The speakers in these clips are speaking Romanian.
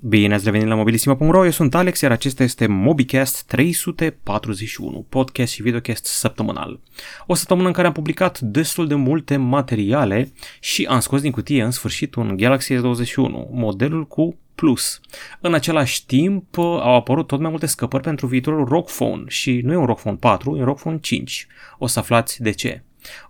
Bine ați revenit la mobilisima.ro, eu sunt Alex, iar acesta este MobiCast 341, podcast și videocast săptămânal. O săptămână în care am publicat destul de multe materiale și am scos din cutie în sfârșit un Galaxy S21, modelul cu Plus. În același timp au apărut tot mai multe scăpări pentru viitorul ROG Phone și nu e un ROG Phone 4, e un ROG Phone 5. O să aflați de ce.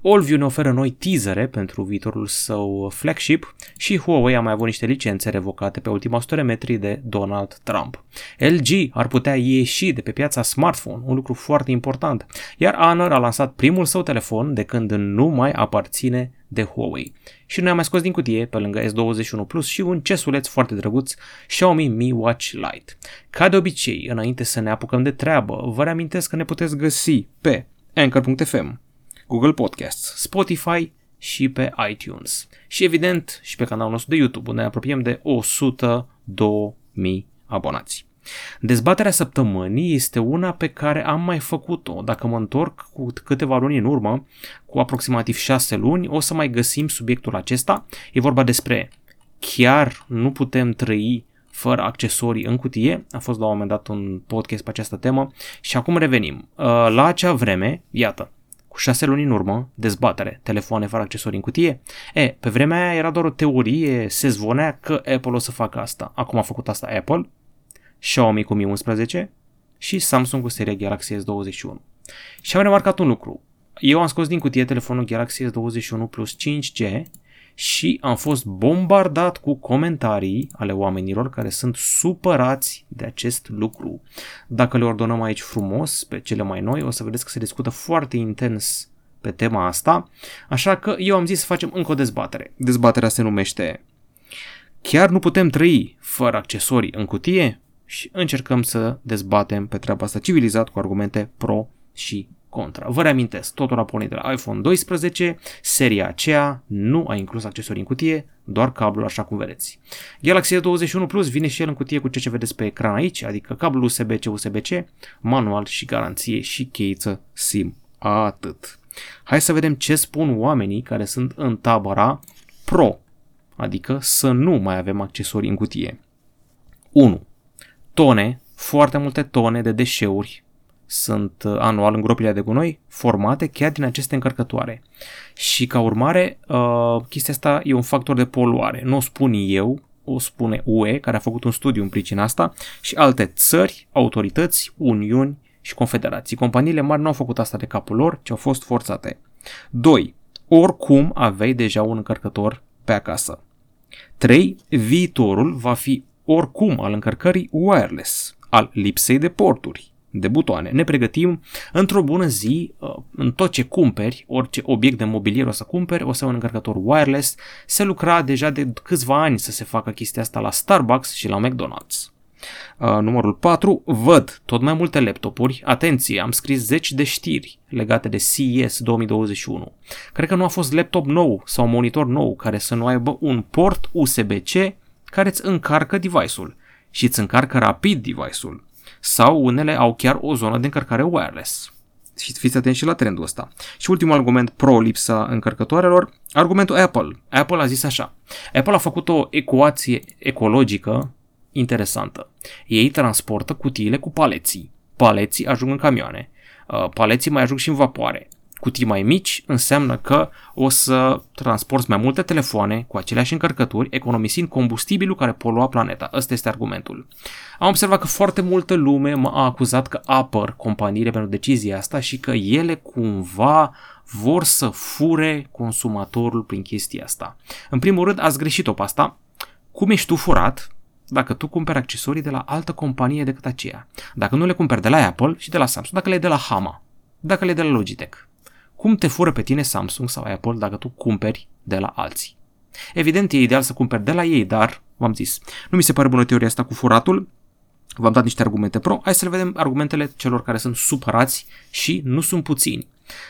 Allview ne oferă noi teasere pentru viitorul său flagship și Huawei a mai avut niște licențe revocate pe ultima 100 metri de Donald Trump. LG ar putea ieși de pe piața smartphone, un lucru foarte important, iar Honor a lansat primul său telefon de când nu mai aparține de Huawei. Și noi am mai scos din cutie, pe lângă S21 Plus, și un cesuleț foarte drăguț Xiaomi Mi Watch Lite. Ca de obicei, înainte să ne apucăm de treabă, vă reamintesc că ne puteți găsi pe Anchor.fm, Google Podcasts, Spotify și pe iTunes. Și evident și pe canalul nostru de YouTube, unde ne apropiem de 102.000 abonați. Dezbaterea săptămânii este una pe care am mai făcut-o. Dacă mă întorc cu câteva luni în urmă, cu aproximativ 6 luni, o să mai găsim subiectul acesta. E vorba despre chiar nu putem trăi fără accesorii în cutie. A fost la un moment dat un podcast pe această temă și acum revenim. Uh, la acea vreme, iată, cu șase luni în urmă, dezbatere, telefoane fără accesorii în cutie. E, pe vremea aia era doar o teorie, se zvonea că Apple o să facă asta. Acum a făcut asta Apple, Xiaomi cu Mi 11 și Samsung cu seria Galaxy S21. Și am remarcat un lucru. Eu am scos din cutie telefonul Galaxy S21 Plus 5G și am fost bombardat cu comentarii ale oamenilor care sunt supărați de acest lucru. Dacă le ordonăm aici frumos pe cele mai noi, o să vedeți că se discută foarte intens pe tema asta, așa că eu am zis să facem încă o dezbatere. Dezbaterea se numește Chiar nu putem trăi fără accesorii în cutie? Și încercăm să dezbatem pe treaba asta civilizat cu argumente pro și contra. Vă reamintesc, totul a pornit de la iPhone 12, seria aceea nu a inclus accesorii în cutie, doar cablul așa cum vedeți. Galaxy S21 Plus vine și el în cutie cu ce vedeți pe ecran aici, adică cablul USB-C, USB-C, manual și garanție și cheiță SIM. Atât. Hai să vedem ce spun oamenii care sunt în tabăra Pro, adică să nu mai avem accesorii în cutie. 1. Tone, foarte multe tone de deșeuri sunt uh, anual în gropile de gunoi formate chiar din aceste încărcătoare. Și ca urmare, uh, chestia asta e un factor de poluare. Nu o spun eu, o spune UE, care a făcut un studiu în pricina asta, și alte țări, autorități, uniuni și confederații. Companiile mari nu au făcut asta de capul lor, ci au fost forțate. 2. Oricum aveai deja un încărcător pe acasă. 3. Viitorul va fi oricum al încărcării wireless, al lipsei de porturi, de butoane. Ne pregătim într-o bună zi, uh, în tot ce cumperi, orice obiect de mobilier o să cumperi, o să ai un încărcător wireless. Se lucra deja de câțiva ani să se facă chestia asta la Starbucks și la McDonald's. Uh, numărul 4. Văd tot mai multe laptopuri. Atenție, am scris zeci de știri legate de CES 2021. Cred că nu a fost laptop nou sau monitor nou care să nu aibă un port USB-C care îți încarcă device-ul și îți încarcă rapid device-ul sau unele au chiar o zonă de încărcare wireless. Și fiți atenți și la trendul ăsta. Și ultimul argument pro lipsa încărcătoarelor, argumentul Apple. Apple a zis așa. Apple a făcut o ecuație ecologică interesantă. Ei transportă cutiile cu paleții. Paleții ajung în camioane. Uh, paleții mai ajung și în vapoare cutii mai mici înseamnă că o să transporti mai multe telefoane cu aceleași încărcături, economisind combustibilul care polua planeta. Ăsta este argumentul. Am observat că foarte multă lume m-a acuzat că apăr companiile pentru decizia asta și că ele cumva vor să fure consumatorul prin chestia asta. În primul rând, ați greșit-o pe asta. Cum ești tu furat dacă tu cumperi accesorii de la altă companie decât aceea? Dacă nu le cumperi de la Apple și de la Samsung, dacă le de la Hama, dacă le de la Logitech cum te fură pe tine Samsung sau Apple dacă tu cumperi de la alții. Evident, e ideal să cumperi de la ei, dar, v-am zis, nu mi se pare bună teoria asta cu furatul, v-am dat niște argumente pro, hai să le vedem argumentele celor care sunt supărați și nu sunt puțini.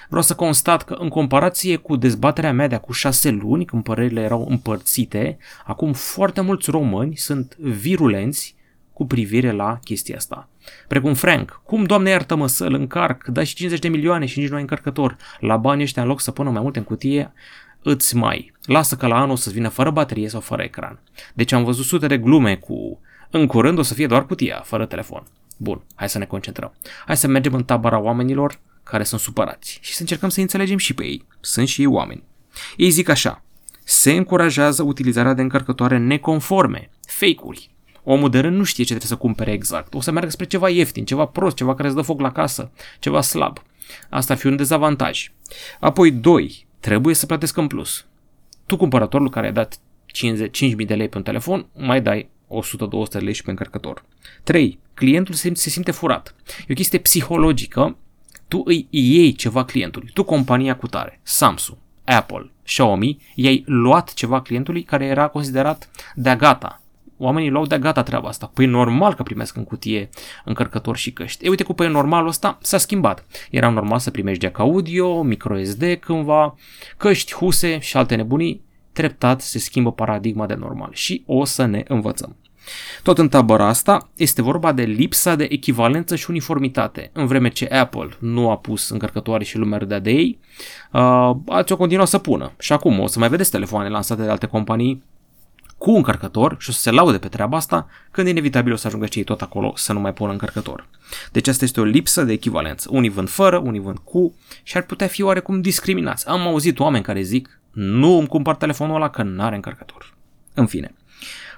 Vreau să constat că în comparație cu dezbaterea mea de acum șase luni, când părerile erau împărțite, acum foarte mulți români sunt virulenți cu privire la chestia asta. Precum Frank, cum doamne iartă-mă să-l încarc, dai și 50 de milioane și nici nu ai încărcător. La bani ăștia în loc să pună mai multe în cutie, îți mai. Lasă că la anul o să-ți vină fără baterie sau fără ecran. Deci am văzut sute de glume cu În curând o să fie doar cutia, fără telefon. Bun, hai să ne concentrăm. Hai să mergem în tabăra oamenilor care sunt supărați și să încercăm să înțelegem și pe ei. Sunt și ei oameni. Ei zic așa, se încurajează utilizarea de încărcătoare neconforme, fake-uri. Omul de rând nu știe ce trebuie să cumpere exact. O să meargă spre ceva ieftin, ceva prost, ceva care îți dă foc la casă, ceva slab. Asta ar fi un dezavantaj. Apoi, 2. Trebuie să plătesc în plus. Tu, cumpărătorul care ai dat 5.000 de lei pe un telefon, mai dai 100-200 de lei și pe încărcător. 3. Clientul se, se simte furat. E o chestie psihologică. Tu îi iei ceva clientului. Tu, compania cu tare, Samsung, Apple, Xiaomi, i-ai luat ceva clientului care era considerat de gata. Oamenii luau de gata treaba asta. Păi normal că primesc în cutie încărcător și căști. E uite cu pe normalul ăsta s-a schimbat. Era normal să primești jack audio, microSD cândva, căști, huse și alte nebunii. Treptat se schimbă paradigma de normal și o să ne învățăm. Tot în tabăra asta este vorba de lipsa de echivalență și uniformitate. În vreme ce Apple nu a pus încărcătoare și lumea râdea de ei, uh, alții o continuă să pună. Și acum o să mai vedeți telefoane lansate de alte companii cu încărcător și o să se laude pe treaba asta, când inevitabil o să ajungă cei tot acolo să nu mai pună încărcător. Deci asta este o lipsă de echivalență. Unii vând fără, unii vând cu și ar putea fi oarecum discriminați. Am auzit oameni care zic nu îmi cumpăr telefonul ăla că nu are încărcător. În fine.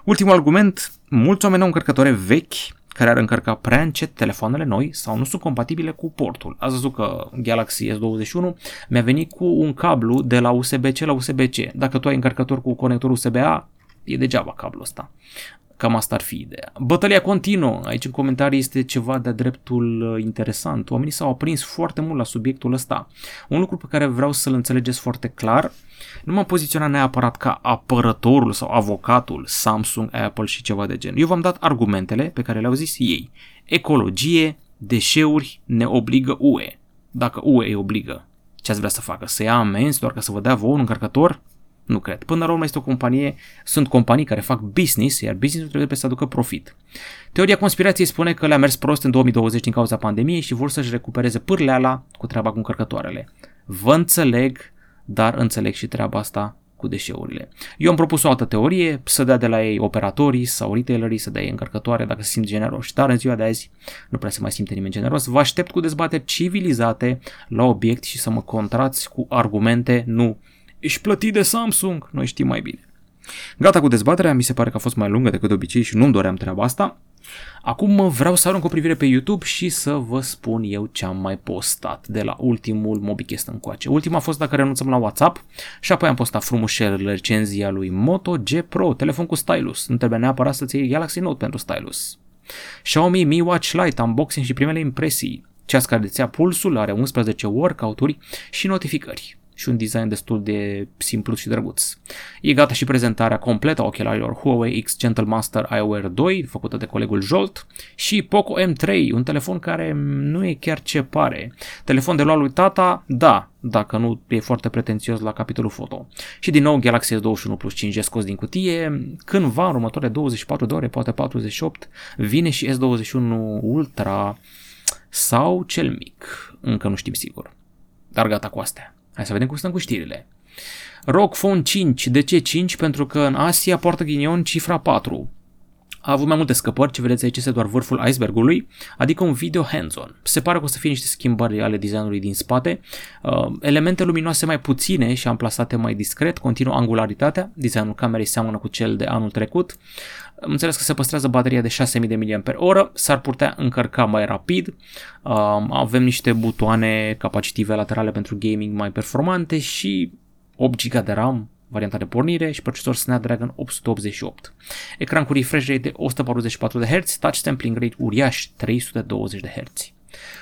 Ultimul argument, mulți oameni au încărcătoare vechi care ar încărca prea încet telefoanele noi sau nu sunt compatibile cu portul. Ați văzut că Galaxy S21 mi-a venit cu un cablu de la USB-C la USB-C. Dacă tu ai încărcător cu conector USB-A, e degeaba cablul ăsta. Cam asta ar fi ideea. Bătălia continuă. Aici în comentarii este ceva de dreptul uh, interesant. Oamenii s-au aprins foarte mult la subiectul ăsta. Un lucru pe care vreau să-l înțelegeți foarte clar, nu m-am poziționat neapărat ca apărătorul sau avocatul Samsung, Apple și ceva de gen. Eu v-am dat argumentele pe care le-au zis ei. Ecologie, deșeuri, ne obligă UE. Dacă UE îi obligă, ce ați vrea să facă? Să ia amenzi doar ca să vă dea vouă un încărcător? Nu cred. Până la urmă este o companie, sunt companii care fac business, iar businessul trebuie să aducă profit. Teoria conspirației spune că le-a mers prost în 2020 din cauza pandemiei și vor să-și recupereze pârleala cu treaba cu încărcătoarele. Vă înțeleg, dar înțeleg și treaba asta cu deșeurile. Eu am propus o altă teorie, să dea de la ei operatorii sau retailerii, să dea ei încărcătoare dacă se simt generoși. Dar în ziua de azi nu prea se mai simte nimeni generos. Vă aștept cu dezbateri civilizate la obiect și să mă contrați cu argumente, nu Ești plătit de Samsung, noi știm mai bine. Gata cu dezbaterea, mi se pare că a fost mai lungă decât de obicei și nu-mi doream treaba asta. Acum vreau să arunc o privire pe YouTube și să vă spun eu ce am mai postat de la ultimul MobiCast încoace. Ultima a fost dacă renunțăm la WhatsApp și apoi am postat frumușel recenzia lui Moto G Pro, telefon cu stylus. Nu trebuie neapărat să-ți iei Galaxy Note pentru stylus. Xiaomi Mi Watch Lite, unboxing și primele impresii. Ceas care dețea pulsul, are 11 workout-uri și notificări și un design destul de simplu și drăguț. E gata și prezentarea completă a ochelarilor Huawei X Gentle Master iWear 2, făcută de colegul Jolt, și Poco M3, un telefon care nu e chiar ce pare. Telefon de luat lui tata, da, dacă nu e foarte pretențios la capitolul foto. Și din nou Galaxy S21 Plus 5G scos din cutie, cândva în următoarele 24 de ore, poate 48, vine și S21 Ultra sau cel mic, încă nu știm sigur. Dar gata cu astea. Hai să vedem cum stăm cu știrile. ROG Phone 5. De ce 5? Pentru că în Asia poartă ghinion cifra 4. A avut mai multe scăpări, ce vedeți aici este doar vârful icebergului, adică un video hands-on. Se pare că o să fie niște schimbări ale designului din spate, uh, elemente luminoase mai puține și amplasate mai discret, continuă angularitatea, designul camerei seamănă cu cel de anul trecut, am înțeles că se păstrează bateria de 6000 de mAh, s-ar putea încărca mai rapid, avem niște butoane capacitive laterale pentru gaming mai performante și 8 GB de RAM, varianta de pornire și procesor Snapdragon 888. Ecran cu refresh rate de 144 de Hz, touch sampling rate uriaș 320 de Hz.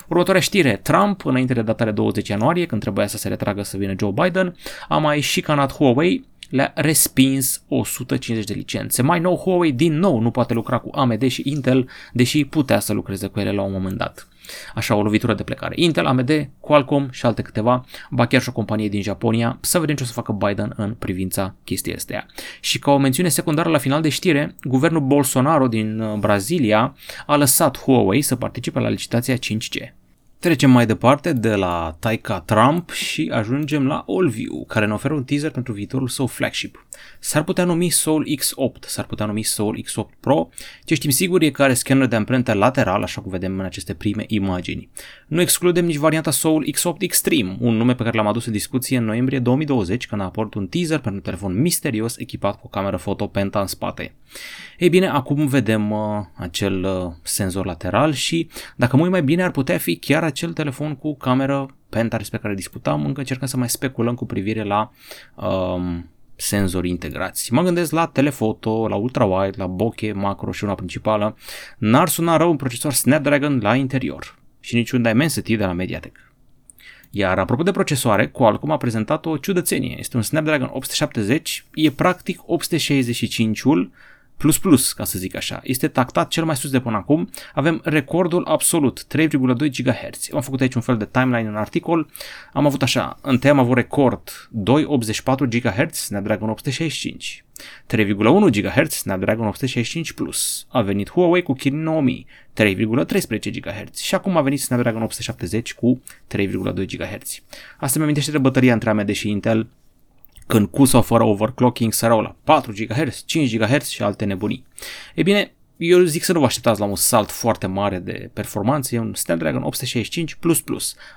Următoarea știre, Trump, înainte de data de 20 ianuarie, când trebuia să se retragă să vină Joe Biden, a mai șicanat Huawei le-a respins 150 de licențe. Mai nou, Huawei din nou nu poate lucra cu AMD și Intel, deși putea să lucreze cu ele la un moment dat. Așa o lovitură de plecare. Intel, AMD, Qualcomm și alte câteva, ba chiar și o companie din Japonia, să vedem ce o să facă Biden în privința chestii astea. Și ca o mențiune secundară la final de știre, guvernul Bolsonaro din uh, Brazilia a lăsat Huawei să participe la licitația 5G. Trecem mai departe de la Taika Trump și ajungem la Allview, care ne oferă un teaser pentru viitorul său flagship. S-ar putea numi Soul X8, s-ar putea numi Soul X8 Pro. Ce știm sigur e că are scanner de amprentă lateral, așa cum vedem în aceste prime imagini. Nu excludem nici varianta Soul X8 Extreme, un nume pe care l-am adus în discuție în noiembrie 2020, când a apărut un teaser pentru un telefon misterios echipat cu o cameră foto Penta în spate. Ei bine, acum vedem uh, acel uh, senzor lateral și, dacă mă mai bine, ar putea fi chiar acel telefon cu cameră Penta despre care discutam, încă încercăm să mai speculăm cu privire la um, senzori integrați. Mă gândesc la telefoto, la ultrawide, la bokeh, macro și una principală. N-ar suna rău un procesor Snapdragon la interior și niciun Dimensity de la Mediatek. Iar apropo de procesoare, Qualcomm a prezentat o ciudățenie. Este un Snapdragon 870, e practic 865-ul plus plus, ca să zic așa. Este tactat cel mai sus de până acum. Avem recordul absolut, 3,2 GHz. Am făcut aici un fel de timeline în articol. Am avut așa, întâi am avut record 2,84 GHz, Snapdragon 865. 3,1 GHz, Snapdragon 865 Plus. A venit Huawei cu Kirin 9000, 3,13 GHz. Și acum a venit Snapdragon 870 cu 3,2 GHz. Asta mi amintește de bătăria între AMD și Intel când cu sau fără overclocking sărau la 4 GHz, 5 GHz și alte nebunii. E bine, eu zic să nu vă așteptați la un salt foarte mare de performanță, e un Snapdragon 865++,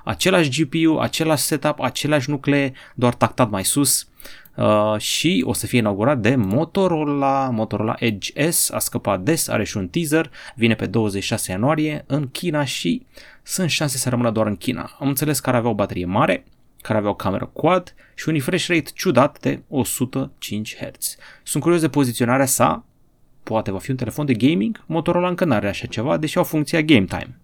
același GPU, același setup, același nuclee, doar tactat mai sus uh, și o să fie inaugurat de Motorola, Motorola Edge S, a scăpat des, are și un teaser, vine pe 26 ianuarie în China și sunt șanse să rămână doar în China. Am înțeles că ar avea o baterie mare, care avea o cameră quad și un refresh rate ciudat de 105 Hz. Sunt curios de poziționarea sa, poate va fi un telefon de gaming, Motorola încă n-are așa ceva, deși au funcția Game Time.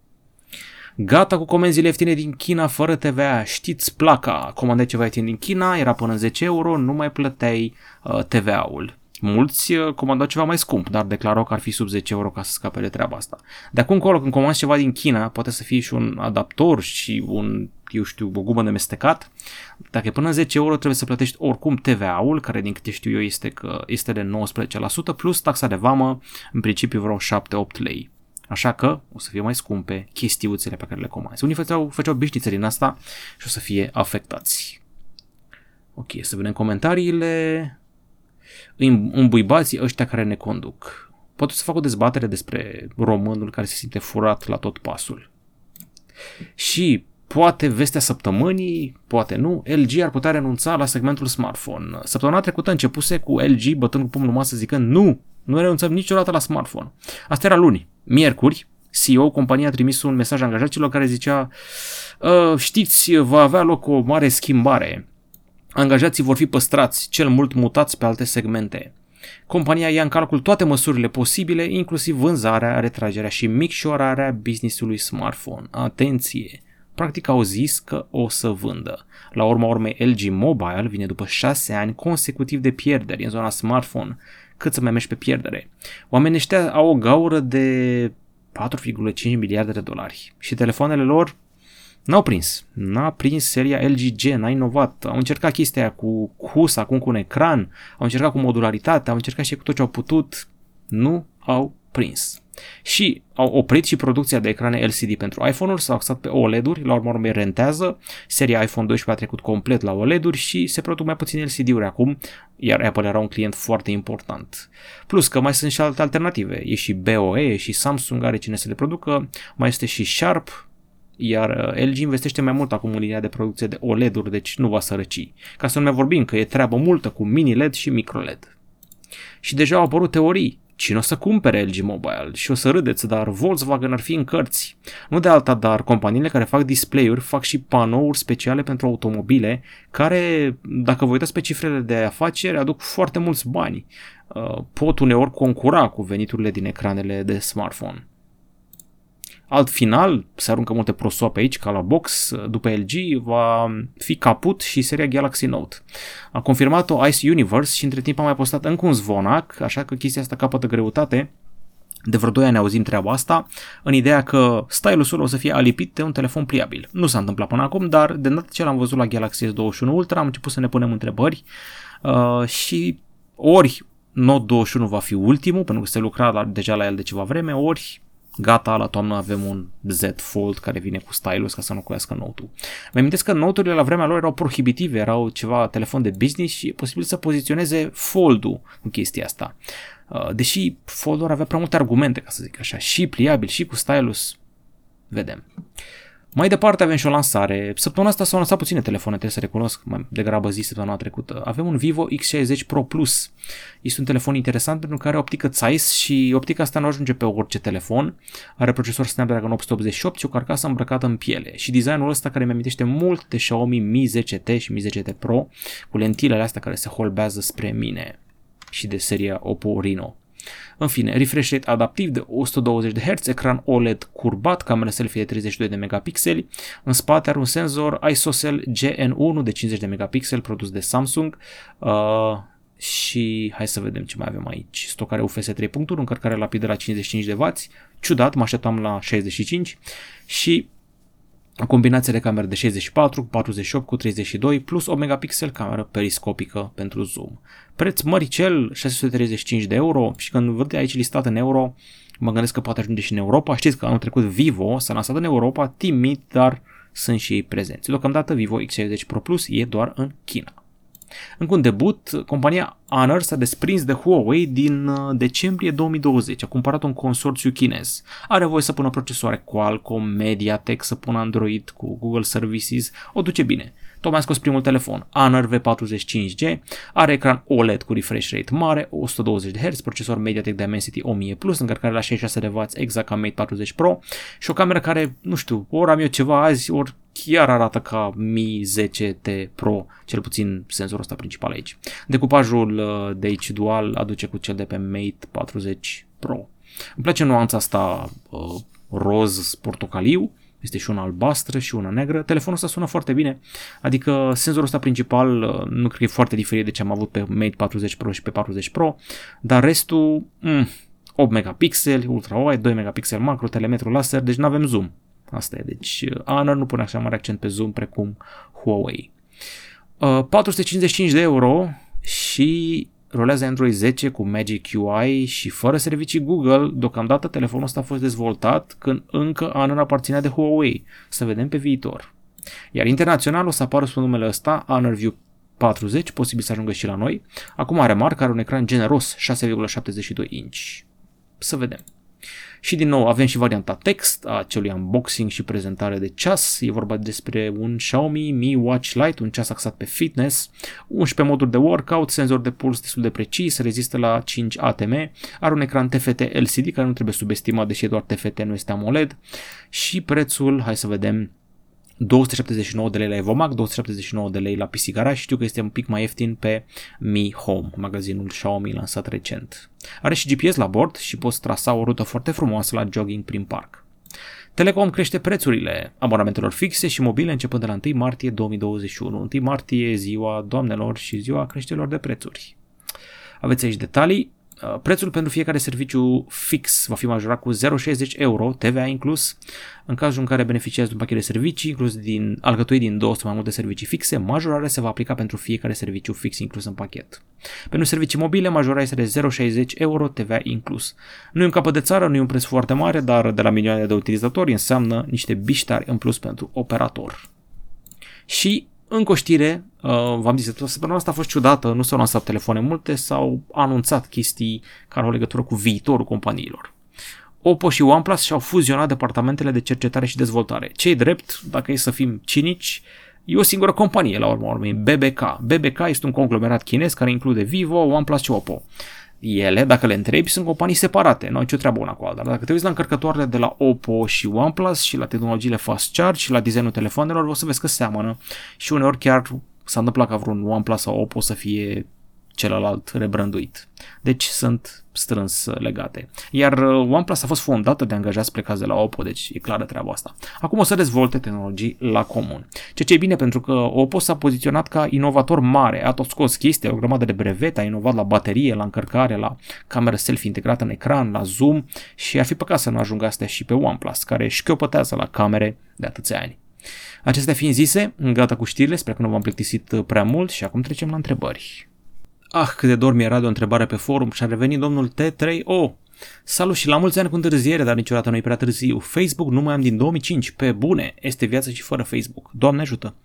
Gata cu comenzile ieftine din China fără TVA, știți placa, comandai ceva ieftin din China, era până în 10 euro, nu mai plăteai uh, TVA-ul. Mulți uh, comandau ceva mai scump, dar declarau că ar fi sub 10 euro ca să scape de treaba asta. De acum încolo, când comanzi ceva din China, poate să fie și un adaptor și un, eu știu, o gumă de mestecat. Dacă e până 10 euro, trebuie să plătești oricum TVA-ul, care din câte știu eu este, că este de 19%, plus taxa de vamă, în principiu vreo 7-8 lei. Așa că o să fie mai scumpe chestiuțele pe care le comanzi. Unii făceau, făceau bișnițe din asta și o să fie afectați. Ok, să vedem comentariile îmbuibații ăștia care ne conduc. Poate să fac o dezbatere despre românul care se simte furat la tot pasul. Și poate vestea săptămânii, poate nu, LG ar putea renunța la segmentul smartphone. Săptămâna trecută începuse cu LG bătând cu pumnul masă zicând nu, nu renunțăm niciodată la smartphone. Asta era luni. Miercuri, CEO compania a trimis un mesaj angajaților care zicea ă, știți, va avea loc o mare schimbare angajații vor fi păstrați, cel mult mutați pe alte segmente. Compania ia în calcul toate măsurile posibile, inclusiv vânzarea, retragerea și micșorarea businessului smartphone. Atenție! Practic au zis că o să vândă. La urma urmei, LG Mobile vine după 6 ani consecutiv de pierderi în zona smartphone. Cât să mai mergi pe pierdere? Oamenii ăștia au o gaură de 4,5 miliarde de dolari și telefoanele lor N-au prins. N-a prins seria LG G, n-a inovat. Au încercat chestia aia cu HUS, acum cu un ecran, au încercat cu modularitate, au încercat și cu tot ce au putut. Nu au prins. Și au oprit și producția de ecrane LCD pentru iPhone-uri, s-au axat pe OLED-uri, la urmă urmei rentează. Seria iPhone 12 a trecut complet la OLED-uri și se produc mai puțin LCD-uri acum, iar Apple era un client foarte important. Plus că mai sunt și alte alternative. E și BOE, e și Samsung are cine să le producă, mai este și Sharp, iar uh, LG investește mai mult acum în linia de producție de OLED-uri, deci nu va sărăci. Ca să nu mai vorbim că e treabă multă cu mini-LED și micro-LED. Și deja au apărut teorii. Cine o să cumpere LG Mobile? Și o să râdeți, dar Volkswagen ar fi în cărți. Nu de alta, dar companiile care fac display-uri fac și panouri speciale pentru automobile, care, dacă vă uitați pe cifrele de afaceri, aduc foarte mulți bani. Uh, pot uneori concura cu veniturile din ecranele de smartphone. Alt final, se aruncă multe prosoape aici, ca la box, după LG, va fi caput și seria Galaxy Note. A confirmat-o Ice Universe și între timp a mai postat încă un zvonac, așa că chestia asta capătă greutate. De vreo 2 ani auzim treaba asta, în ideea că stylusul o să fie alipit de un telefon pliabil. Nu s-a întâmplat până acum, dar de data ce l-am văzut la Galaxy S21 Ultra am început să ne punem întrebări uh, și ori Note 21 va fi ultimul, pentru că se lucra la, deja la el de ceva vreme, ori gata, la toamnă avem un Z Fold care vine cu stylus ca să nu cuiască Note-ul. Mă amintesc că Note-urile la vremea lor erau prohibitive, erau ceva telefon de business și e posibil să poziționeze Fold-ul în chestia asta. Uh, deși Fold-ul avea prea multe argumente, ca să zic așa, și pliabil, și cu stylus, vedem. Mai departe avem și o lansare. Săptămâna asta s-au lansat puține telefoane, trebuie să recunosc, mai degrabă zi săptămâna trecută. Avem un Vivo X60 Pro Plus. Este un telefon interesant pentru că are optică Zeiss și optica asta nu ajunge pe orice telefon. Are procesor Snapdragon 888 și o carcasă îmbrăcată în piele. Și designul ăsta care mi amintește mult de Xiaomi Mi 10T și Mi 10T Pro cu lentilele astea care se holbează spre mine și de seria Oppo Reno. În fine, refresh rate adaptiv de 120 de Hz, ecran OLED curbat, camera selfie de 32 de megapixeli, în spate are un senzor ISOCELL GN1 de 50 de megapixeli produs de Samsung uh, și hai să vedem ce mai avem aici. Stocare UFS 3.1, încărcare rapidă la 55 de W, ciudat, mă așteptam la 65 și o combinație de camere de 64, 48 cu 32 plus o megapixel cameră periscopică pentru zoom. Preț măricel 635 de euro și când văd aici listat în euro, mă gândesc că poate ajunge și în Europa. Știți că anul trecut Vivo s-a lansat în Europa, timid, dar sunt și ei prezenți. Deocamdată Vivo X60 Pro Plus e doar în China. Încă un debut, compania Honor s-a desprins de Huawei din uh, decembrie 2020. A cumpărat un consorțiu chinez. Are voie să pună procesoare Qualcomm, MediaTek, să pună Android cu Google Services. O duce bine. Tocmai a scos primul telefon, Honor V45G, are ecran OLED cu refresh rate mare, 120 de Hz, procesor MediaTek Dimensity 1000+, Plus, încărcare la 66 de W, exact ca Mate 40 Pro și o cameră care, nu știu, ori am eu ceva azi, ori chiar arată ca Mi 10T Pro, cel puțin senzorul ăsta principal aici. Decupajul uh, de aici dual aduce cu cel de pe Mate 40 Pro. Îmi place nuanța asta uh, roz portocaliu, este și una albastră și una neagră. Telefonul ăsta sună foarte bine, adică senzorul ăsta principal uh, nu cred că e foarte diferit de ce am avut pe Mate 40 Pro și pe 40 Pro, dar restul, mm, 8 megapixeli, ultra-wide, 2 megapixel macro, telemetru laser, deci nu avem zoom. Asta e, deci uh, Honor nu pune așa mare accent pe zoom precum Huawei. Uh, 455 de euro și rulează Android 10 cu Magic UI și fără servicii Google. Deocamdată telefonul ăsta a fost dezvoltat când încă Honor aparținea de Huawei. Să vedem pe viitor. Iar internațional o să apară sub numele ăsta Honor View 40, posibil să ajungă și la noi. Acum are marca, are un ecran generos 6,72 inch. Să vedem. Și din nou avem și varianta text a acelui unboxing și prezentare de ceas. E vorba despre un Xiaomi Mi Watch Lite, un ceas axat pe fitness, 11 moduri de workout, senzor de puls destul de precis, rezistă la 5 ATM, are un ecran TFT LCD care nu trebuie subestimat, deși e doar TFT, nu este AMOLED și prețul, hai să vedem, 279 de lei la Evomac, 279 de lei la PC Garage. Știu că este un pic mai ieftin pe Mi Home, magazinul Xiaomi lansat recent. Are și GPS la bord și poți trasa o rută foarte frumoasă la jogging prin parc. Telecom crește prețurile abonamentelor fixe și mobile începând de la 1 martie 2021. 1 martie ziua doamnelor și ziua creșterilor de prețuri. Aveți aici detalii. Uh, prețul pentru fiecare serviciu fix va fi majorat cu 0,60 euro, TVA inclus, în cazul în care beneficiați de un pachet de servicii inclus din, alcătuit din două sau mai multe servicii fixe, majorarea se va aplica pentru fiecare serviciu fix inclus în pachet. Pentru servicii mobile, majorarea este de 0,60 euro, TVA inclus. Nu e un capăt de țară, nu e un preț foarte mare, dar de la milioane de utilizatori înseamnă niște biștari în plus pentru operator. Și încă o știre, uh, v-am zis, săptămâna asta a fost ciudată, nu s-au lansat telefoane multe, s-au anunțat chestii care au legătură cu viitorul companiilor. Oppo și OnePlus și-au fuzionat departamentele de cercetare și dezvoltare. Cei drept, dacă e să fim cinici, e o singură companie la urmă urmei, BBK. BBK este un conglomerat chinez care include Vivo, OnePlus și Oppo ele, dacă le întrebi, sunt companii separate, nu ai nicio treabă una cu alta. Dar dacă te uiți la încărcătoarele de la Oppo și OnePlus și la tehnologiile fast charge și la designul telefonelor, o să vezi că seamănă și uneori chiar s-a întâmplat ca vreun OnePlus sau Oppo să fie celălalt rebranduit. Deci sunt strâns legate. Iar uh, OnePlus a fost fondată de angajați plecați de la Oppo, deci e clară treaba asta. Acum o să dezvolte tehnologii la comun. Ceea ce e bine pentru că Oppo s-a poziționat ca inovator mare, a tot scos chestii, o grămadă de brevete, a inovat la baterie, la încărcare, la cameră selfie integrată în ecran, la zoom și ar fi păcat să nu ajungă astea și pe OnePlus, care șchiopătează la camere de atâția ani. Acestea fiind zise, gata cu știrile, sper că nu v-am plictisit prea mult și acum trecem la întrebări. Ah, cât de dor mi era de o întrebare pe forum și a revenit domnul T3O. Salut și la mulți ani cu întârziere, dar niciodată nu e prea târziu. Facebook nu mai am din 2005. Pe bune, este viața și fără Facebook. Doamne ajută.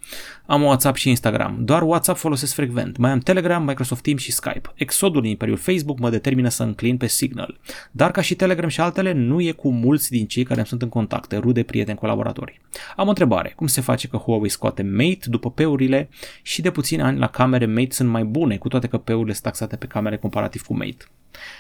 Am WhatsApp și Instagram. Doar WhatsApp folosesc frecvent. Mai am Telegram, Microsoft Teams și Skype. Exodul din imperiul Facebook mă determină să înclin pe Signal. Dar ca și Telegram și altele, nu e cu mulți din cei care îmi sunt în contacte, rude, prieteni, colaboratori. Am o întrebare. Cum se face că Huawei scoate Mate după peurile și de puțini ani la camere Mate sunt mai bune, cu toate că peurile sunt taxate pe camere comparativ cu Mate?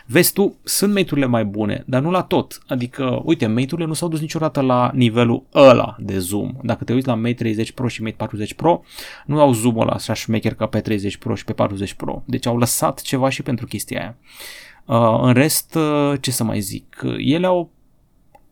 Vezi tu, sunt mate mai bune, dar nu la tot. Adică, uite, mate nu s-au dus niciodată la nivelul ăla de zoom. Dacă te uiți la Mate 30 Pro și Mate 40 Pro, nu au zoom-ul ăla așa șmecher ca pe 30 Pro și pe 40 Pro. Deci au lăsat ceva și pentru chestia aia. Uh, în rest, uh, ce să mai zic, ele au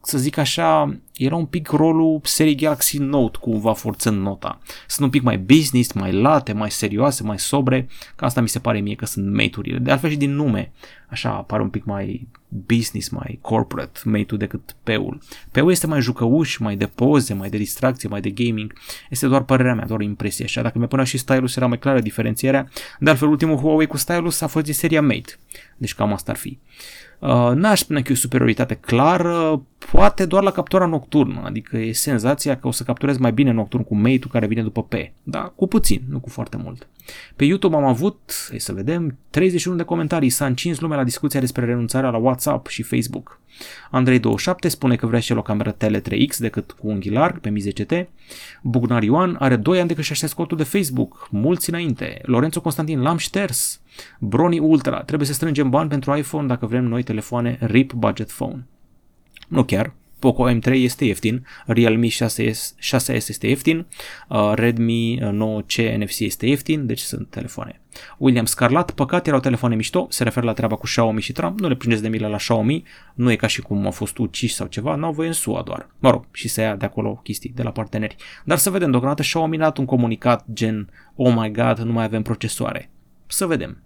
să zic așa, era un pic rolul serii Galaxy Note cumva forțând nota. Sunt un pic mai business, mai late, mai serioase, mai sobre, că asta mi se pare mie că sunt mate-urile. De altfel și din nume, așa apare un pic mai business, mai corporate mate-ul decât P-ul. P-ul este mai jucăuș, mai de poze, mai de distracție, mai de gaming. Este doar părerea mea, doar o impresie așa. Dacă mi punea și stylus era mai clară diferențierea. De altfel, ultimul Huawei cu stylus a fost din seria Mate. Deci cam asta ar fi. Uh, n-aș spune că e o superioritate clară, poate doar la captura nocturnă, adică e senzația că o să capturez mai bine nocturn cu mate care vine după P, da, cu puțin, nu cu foarte mult. Pe YouTube am avut, hai să vedem, 31 de comentarii, s-a încins lumea la discuția despre renunțarea la WhatsApp și Facebook. Andrei27 spune că vrea și el o cameră Tele 3X decât cu unghi larg pe Mi 10T. Bugnar Ioan are 2 ani de când și-a scotul de Facebook, mulți înainte. Lorenzo Constantin l-am șters. Brony Ultra, trebuie să strângem bani pentru iPhone dacă vrem noi telefoane RIP Budget Phone. Nu chiar, Poco M3 este ieftin, Realme 6S, 6S este ieftin, uh, Redmi 9C NFC este ieftin, deci sunt telefoane. William Scarlat, păcat erau telefoane mișto, se referă la treaba cu Xiaomi și Tram, nu le prindeți de milă la Xiaomi, nu e ca și cum au fost uciși sau ceva, n-au voie în SUA doar. Mă rog, și să ia de acolo chestii de la parteneri. Dar să vedem, deocamdată Xiaomi a dat un comunicat gen, oh my god, nu mai avem procesoare. Să vedem.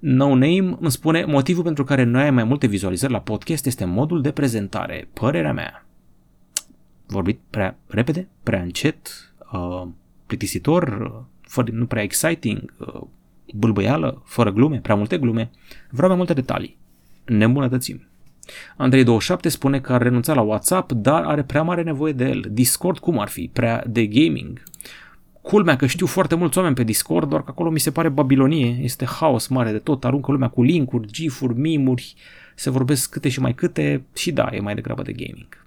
No Name îmi spune motivul pentru care nu ai mai multe vizualizări la podcast este modul de prezentare. Părerea mea. Vorbit prea repede, prea încet, uh, plictisitor, fără, nu prea exciting, uh, bâlbăială, fără glume, prea multe glume. Vreau mai multe detalii. Ne îmbunătățim. Andrei27 spune că ar renunța la WhatsApp, dar are prea mare nevoie de el. Discord cum ar fi? Prea de gaming. Culmea că știu foarte mulți oameni pe Discord, doar că acolo mi se pare Babilonie, este haos mare de tot, aruncă lumea cu linkuri, gifuri, mimuri, se vorbesc câte și mai câte și da, e mai degrabă de gaming.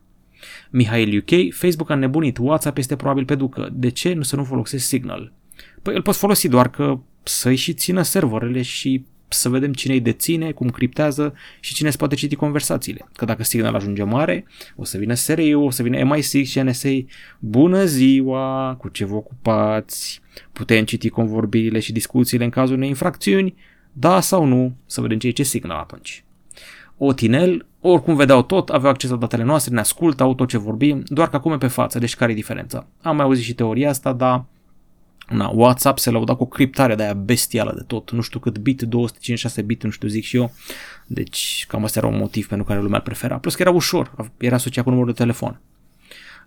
Mihail UK, Facebook a nebunit, WhatsApp este probabil pe ducă, de ce nu să nu folosesc Signal? Păi îl poți folosi doar că să-i și țină serverele și să vedem cine îi deține, cum criptează și cine îți poate citi conversațiile. Că dacă Signal ajunge mare, o să vină SRI, o să vină MI6 și NSA. Bună ziua, cu ce vă ocupați? Putem citi convorbirile și discuțiile în cazul unei infracțiuni? Da sau nu? Să vedem ce e ce Signal atunci. Otinel, oricum vedeau tot, aveau acces la datele noastre, ne ascultă, au tot ce vorbim, doar că acum e pe față, deci care e diferența? Am mai auzit și teoria asta, dar Na, WhatsApp se lăuda cu criptarea de aia bestială de tot, nu știu cât bit, 256 bit, nu știu, zic și eu. Deci cam asta era un motiv pentru care lumea îl prefera. Plus că era ușor, era asociat cu numărul de telefon.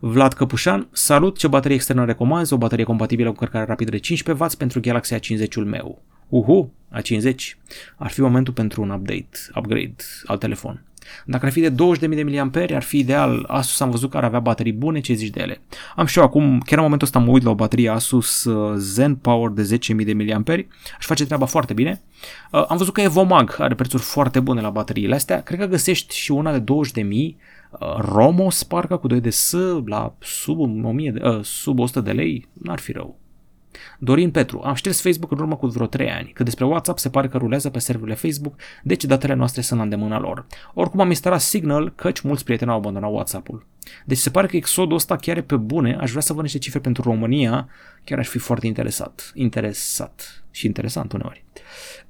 Vlad Căpușan, salut, ce baterie externă recomanzi? O baterie compatibilă cu cărcare rapidă de 15W pentru Galaxy A50-ul meu. Uhu, A50. Ar fi momentul pentru un update, upgrade al telefon. Dacă ar fi de 20.000 de mAh, ar fi ideal. Asus am văzut că ar avea baterii bune, ce zici de ele? Am și eu acum, chiar în momentul ăsta mă uit la o baterie Asus uh, Zen Power de 10.000 de mAh, aș face treaba foarte bine. Uh, am văzut că Evomag are prețuri foarte bune la bateriile astea, cred că găsești și una de 20.000 uh, Romos parcă cu 2 de S la sub 1000 de, uh, sub 100 de lei, n-ar fi rău. Dorin Petru, am șters Facebook în urmă cu vreo 3 ani, că despre WhatsApp se pare că rulează pe serverele Facebook, deci datele noastre sunt la îndemâna lor. Oricum am instalat Signal, căci mulți prieteni au abandonat WhatsApp-ul. Deci se pare că exodul ăsta chiar e pe bune, aș vrea să văd niște cifre pentru România, chiar aș fi foarte interesat. Interesat și interesant uneori.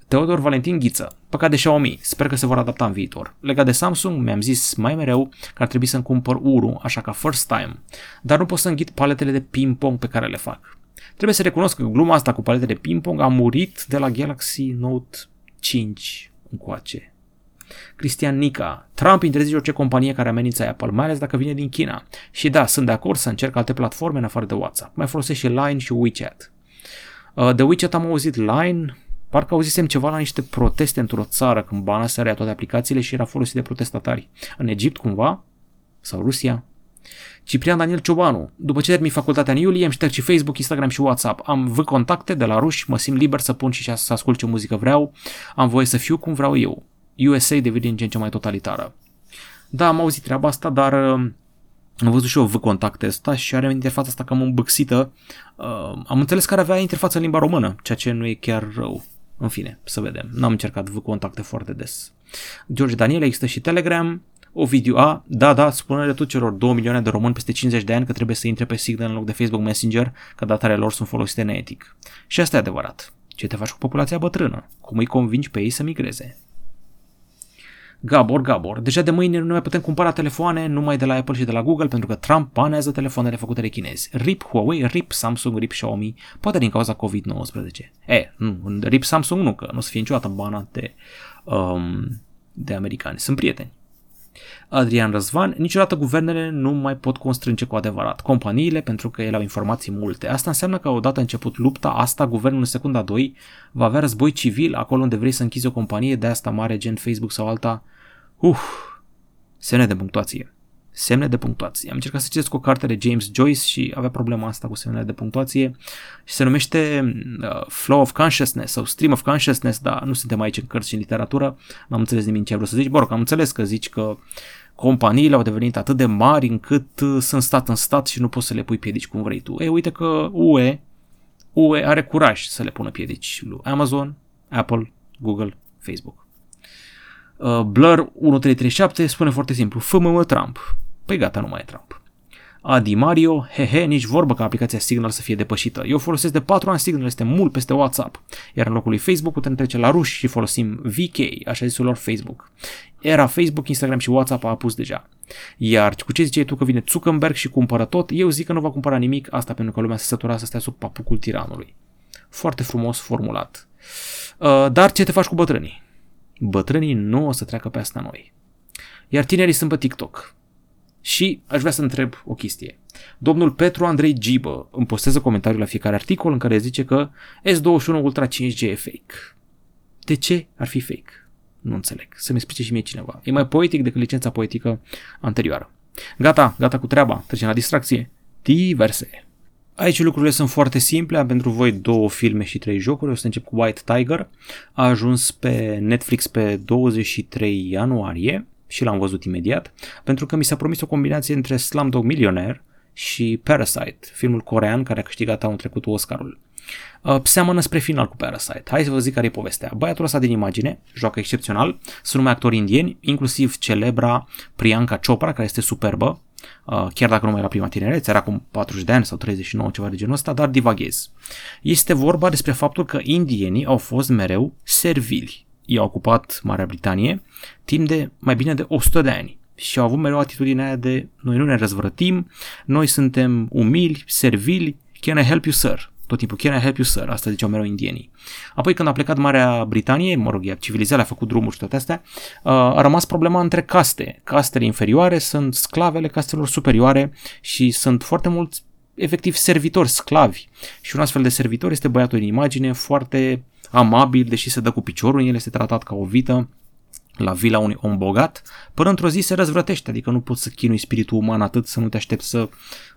Teodor Valentin Ghiță, păcat de Xiaomi, sper că se vor adapta în viitor. Legat de Samsung, mi-am zis mai mereu că ar trebui să-mi cumpăr Uru, așa ca first time, dar nu pot să înghit paletele de ping-pong pe care le fac. Trebuie să recunosc că gluma asta cu palete de ping-pong a murit de la Galaxy Note 5 încoace. Cristian Nica, Trump interzice orice companie care amenință Apple, mai ales dacă vine din China. Și da, sunt de acord să încerc alte platforme în afară de WhatsApp. Mai folosesc și Line și WeChat. Uh, de WeChat am auzit Line, Parcă auzisem ceva la niște proteste într-o țară când bana se toate aplicațiile și era folosit de protestatari. În Egipt cumva? Sau Rusia? Ciprian Daniel Ciobanu. După ce termin facultatea în iulie, am șterg și Facebook, Instagram și WhatsApp. Am v contacte de la ruși, mă simt liber să pun și să ascult ce muzică vreau. Am voie să fiu cum vreau eu. USA devine din ce în ce mai totalitară. Da, am auzit treaba asta, dar uh, am văzut și eu v contacte asta și are interfața asta cam îmbâxită. Uh, am înțeles că avea interfață în limba română, ceea ce nu e chiar rău. În fine, să vedem. N-am încercat v contacte foarte des. George Daniel, există și Telegram. Ovidiu A, da, da, spune-le tu celor 2 milioane de români peste 50 de ani că trebuie să intre pe Signal în loc de Facebook Messenger, că datele lor sunt folosite neetic. Și asta e adevărat. Ce te faci cu populația bătrână? Cum îi convingi pe ei să migreze? Gabor, Gabor, deja de mâine nu mai putem cumpăra telefoane numai de la Apple și de la Google pentru că Trump banează telefoanele făcute de chinezi. RIP Huawei, RIP Samsung, RIP Xiaomi, poate din cauza COVID-19. E, nu, RIP Samsung nu, că nu o să fie niciodată banat de, um, de americani. Sunt prieteni. Adrian Răzvan, niciodată guvernele nu mai pot constrânge cu adevărat companiile pentru că ele au informații multe. Asta înseamnă că odată început lupta asta, guvernul în secunda 2 va avea război civil acolo unde vrei să închizi o companie de asta mare gen Facebook sau alta. Uf, semne de punctuație. Semne de punctuație. Am încercat să citesc o carte de James Joyce și avea problema asta cu semnele de punctuație și se numește uh, Flow of Consciousness sau Stream of Consciousness, dar nu suntem aici în cărți și în literatură, n-am înțeles nimic ce vreau să zici. Bă, am înțeles că zici că companiile au devenit atât de mari încât uh, sunt stat în stat și nu poți să le pui piedici cum vrei tu. E, uite că UE, UE are curaj să le pună piedici lui Amazon, Apple, Google, Facebook. Uh, Blur 1337 spune foarte simplu, fă Trump. Păi gata, nu mai e Trump. Adi Mario, hehe, nici vorbă ca aplicația Signal să fie depășită. Eu folosesc de 4 ani Signal, este mult peste WhatsApp. Iar în locul lui Facebook putem trece la ruși și folosim VK, așa zisul lor Facebook. Era Facebook, Instagram și WhatsApp a apus deja. Iar cu ce ziceai tu că vine Zuckerberg și cumpără tot, eu zic că nu va cumpăra nimic, asta pentru că lumea se sătura să stea sub papucul tiranului. Foarte frumos formulat. Uh, dar ce te faci cu bătrânii? Bătrânii nu o să treacă pe asta noi. Iar tinerii sunt pe TikTok. Și aș vrea să întreb o chestie. Domnul Petru Andrei Gibă îmi postează comentariul la fiecare articol în care zice că S21 Ultra 5G e fake. De ce ar fi fake? Nu înțeleg. Să-mi explice și mie cineva. E mai poetic decât licența poetică anterioară. Gata, gata cu treaba. Trecem la distracție. Diverse. Aici lucrurile sunt foarte simple, am pentru voi două filme și trei jocuri, o să încep cu White Tiger, a ajuns pe Netflix pe 23 ianuarie, și l-am văzut imediat, pentru că mi s-a promis o combinație între Slumdog Millionaire și Parasite, filmul corean care a câștigat anul trecut Oscarul. Uh, seamănă spre final cu Parasite. Hai să vă zic care e povestea. Băiatul ăsta din imagine joacă excepțional, sunt numai actori indieni, inclusiv celebra Priyanka Chopra, care este superbă, uh, chiar dacă nu mai era prima tinerețe, era acum 40 de ani sau 39, ceva de genul ăsta, dar divaghez. Este vorba despre faptul că indienii au fost mereu servili i-a ocupat Marea Britanie timp de mai bine de 100 de ani și au avut mereu atitudinea aia de noi nu ne răzvrătim, noi suntem umili, servili, can I help you sir? Tot timpul, can I help you sir? Asta ziceau mereu indienii. Apoi când a plecat Marea Britanie, mă rog, ea civilizarea a făcut drumuri și toate astea, uh, a rămas problema între caste. Castele inferioare sunt sclavele castelor superioare și sunt foarte mulți efectiv servitori, sclavi. Și un astfel de servitor este băiatul în imagine, foarte amabil, deși se dă cu piciorul, el este tratat ca o vită la vila unui om bogat, până într-o zi se răzvrătește, adică nu poți să chinui spiritul uman atât să nu te aștepți să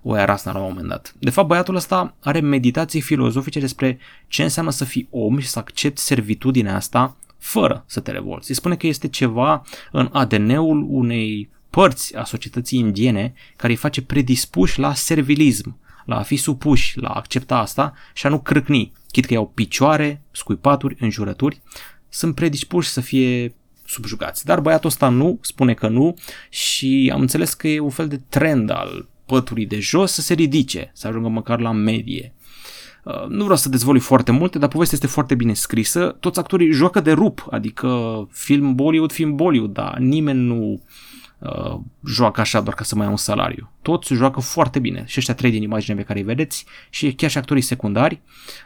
o ia rasna la un moment dat. De fapt, băiatul ăsta are meditații filozofice despre ce înseamnă să fii om și să accepti servitudinea asta fără să te revolți. Se spune că este ceva în ADN-ul unei părți a societății indiene care îi face predispuși la servilism, la a fi supuși, la a accepta asta și a nu crâcni. Chit că iau picioare, scuipaturi, înjurături, sunt predispuși să fie subjugați. Dar băiatul ăsta nu, spune că nu și am înțeles că e un fel de trend al păturii de jos să se ridice, să ajungă măcar la medie. Uh, nu vreau să dezvolui foarte multe, dar povestea este foarte bine scrisă. Toți actorii joacă de rup, adică film Bollywood, film Bollywood, dar nimeni nu uh, joacă așa doar ca să mai ia un salariu. Toți joacă foarte bine și ăștia trei din imagine pe care îi vedeți și chiar și actorii secundari.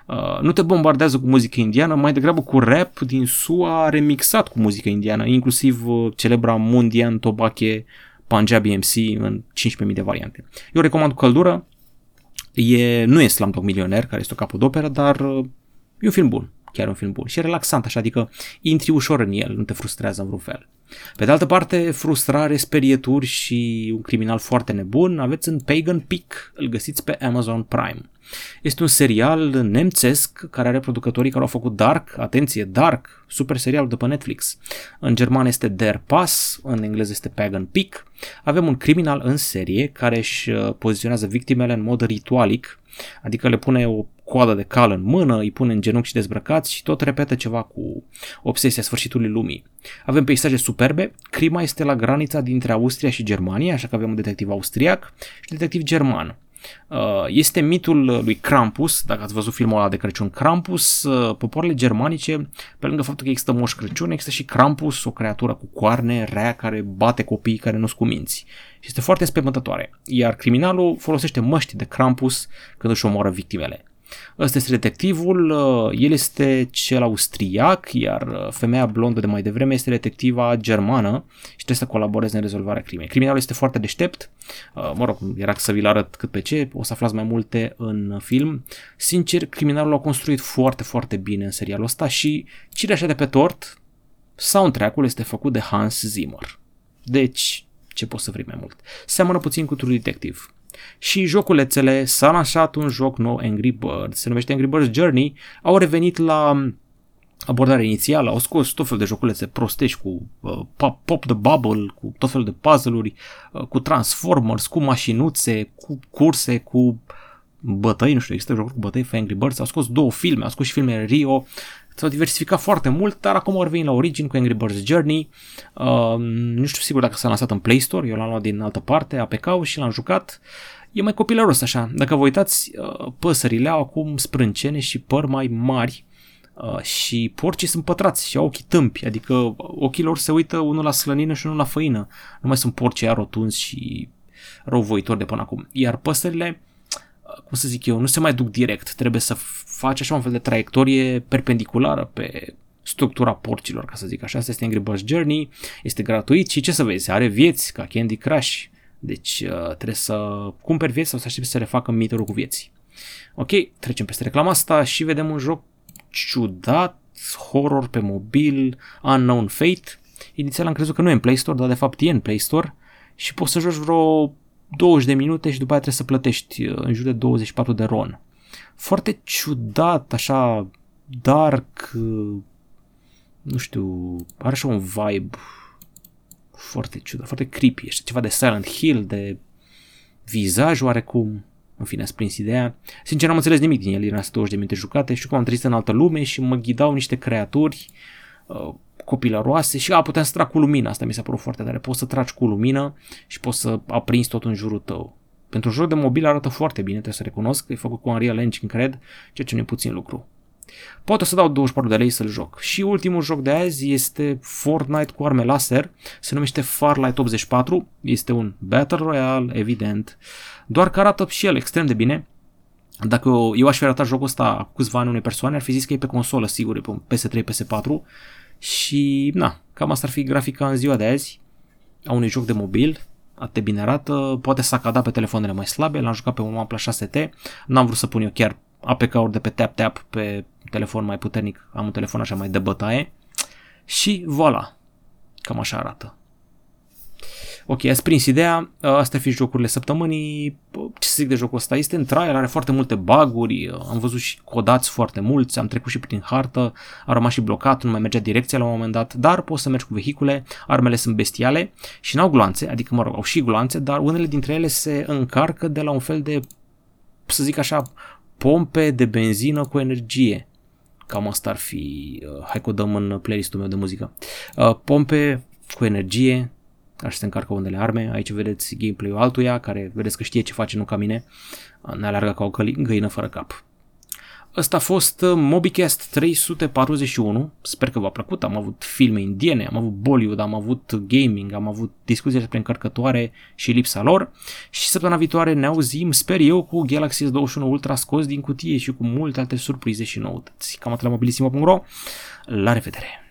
Uh, nu te bombardează cu muzică indiană, mai degrabă cu rap din SUA remixat cu muzică indiană, inclusiv uh, celebra Mundian Tobacco Punjabi MC în 15.000 de variante. Eu recomand cu căldură, e, nu e Slumdog Milioner, care este o capodoperă, dar uh, e un film bun. Chiar un film bun. Și e relaxant așa, adică intri ușor în el, nu te frustrează în vreun fel. Pe de altă parte, frustrare, sperieturi și un criminal foarte nebun aveți în Pagan Peak, îl găsiți pe Amazon Prime. Este un serial nemțesc care are producătorii care au făcut Dark, atenție, Dark, super serial de pe Netflix. În german este Der Pass, în engleză este Pagan Peak. Avem un criminal în serie care își uh, poziționează victimele în mod ritualic, adică le pune o coadă de cal în mână, îi pune în genunchi și dezbrăcați și tot repetă ceva cu obsesia sfârșitului lumii. Avem peisaje superbe, crima este la granița dintre Austria și Germania, așa că avem un detectiv austriac și un detectiv german. Uh, este mitul lui Krampus, dacă ați văzut filmul ăla de Crăciun Krampus, uh, popoarele germanice, pe lângă faptul că există Moș Crăciun, există și Krampus, o creatură cu coarne, rea, care bate copiii care nu-s cu minți. Și este foarte spământătoare. Iar criminalul folosește măști de Krampus când își omoară victimele. Ăsta este detectivul, uh, el este cel austriac, iar uh, femeia blondă de mai devreme este detectiva germană și trebuie să colaboreze în rezolvarea crimei. Criminalul este foarte deștept, uh, mă rog, era să vi-l arăt cât pe ce, o să aflați mai multe în film. Sincer, criminalul l-a construit foarte, foarte bine în serialul ăsta și cireașa de pe tort, soundtrack-ul este făcut de Hans Zimmer. Deci, ce poți să vrei mai mult? Seamănă puțin cu True Detective. Și joculețele, s-a lansat un joc nou Angry Birds, se numește Angry Birds Journey, au revenit la abordarea inițială, au scos tot felul de joculețe prostești cu uh, Pop the Bubble, cu tot felul de puzzle-uri, uh, cu Transformers, cu mașinuțe, cu curse, cu bătăi, nu știu, există jocuri cu bătăi, Angry Birds, au scos două filme, au scos și filme Rio, s-au diversificat foarte mult, dar acum au revenit la origin cu Angry Birds Journey. Uh, nu știu sigur dacă s-a lansat în Play Store, eu l-am luat din altă parte, APK-ul și l-am jucat. E mai copilăros așa. Dacă vă uitați, uh, păsările au acum sprâncene și păr mai mari uh, și porcii sunt pătrați și au ochii tâmpi, adică ochii lor se uită unul la slănină și unul la făină. Nu mai sunt porci rotunzi și răuvoitori de până acum. Iar păsările cum să zic eu, nu se mai duc direct, trebuie să faci așa un fel de traiectorie perpendiculară pe structura porcilor, ca să zic așa. Asta este Angry Birds Journey, este gratuit și ce să vezi, are vieți ca Candy Crush, deci uh, trebuie să cumperi vieți sau să aștepți să refacă meterul cu vieți. Ok, trecem peste reclama asta și vedem un joc ciudat, horror pe mobil, Unknown Fate. Inițial am crezut că nu e în Play Store, dar de fapt e în Play Store și poți să joci vreo 20 de minute și după aia trebuie să plătești uh, în jur de 24 de ron. Foarte ciudat, așa, dark, uh, nu știu, are așa un vibe foarte ciudat, foarte creepy, este ceva de Silent Hill, de vizaj oarecum, în fine, ați prins ideea. Sincer, n-am înțeles nimic din el, era 20 de minute jucate, știu că am trezit în altă lume și mă ghidau niște creaturi uh, copilăroase și a, puteam să trag cu lumină, asta mi s-a părut foarte tare, poți să tragi cu lumină și poți să aprinzi tot în jurul tău. Pentru un joc de mobil arată foarte bine, trebuie să recunosc, e făcut cu Unreal Engine, cred, ceea ce nu e puțin lucru. Poate să dau 24 de lei să-l joc. Și ultimul joc de azi este Fortnite cu arme laser, se numește Farlight 84, este un Battle Royale, evident, doar că arată și el extrem de bine. Dacă eu aș fi arătat jocul ăsta cu câțiva ani unei persoane, ar fi zis că e pe consolă, sigur, e pe PS3, PS4, și, na, cam asta ar fi grafica în ziua de azi a unui joc de mobil, atât de bine arată, poate să cada pe telefoanele mai slabe, l-am jucat pe un OnePlus 6T, n-am vrut să pun eu chiar APK-uri de pe tap-tap pe telefon mai puternic, am un telefon așa mai de bătaie. Și voilà, cam așa arată. Ok, ați prins ideea, astea fi jocurile săptămânii, ce să zic de jocul ăsta, este în trial, are foarte multe baguri, am văzut și codați foarte mulți, am trecut și prin hartă, a rămas și blocat, nu mai mergea direcția la un moment dat, dar poți să mergi cu vehicule, armele sunt bestiale și n-au gloanțe, adică mă rog, au și gloanțe, dar unele dintre ele se încarcă de la un fel de, să zic așa, pompe de benzină cu energie. Cam asta ar fi, uh, hai că o dăm în playlistul meu de muzică. Uh, pompe cu energie, Așa se încarcă unele arme. Aici vedeți gameplay-ul altuia, care vedeți că știe ce face, nu ca mine. Ne alergă ca o găină fără cap. Ăsta a fost uh, MobiCast 341. Sper că v-a plăcut. Am avut filme indiene, am avut Bollywood, am avut gaming, am avut discuții despre încărcătoare și lipsa lor. Și săptămâna viitoare ne auzim, sper eu, cu Galaxy S21 Ultra scos din cutie și cu multe alte surprize și noutăți. Cam atât la mobilisimo.ro. La revedere!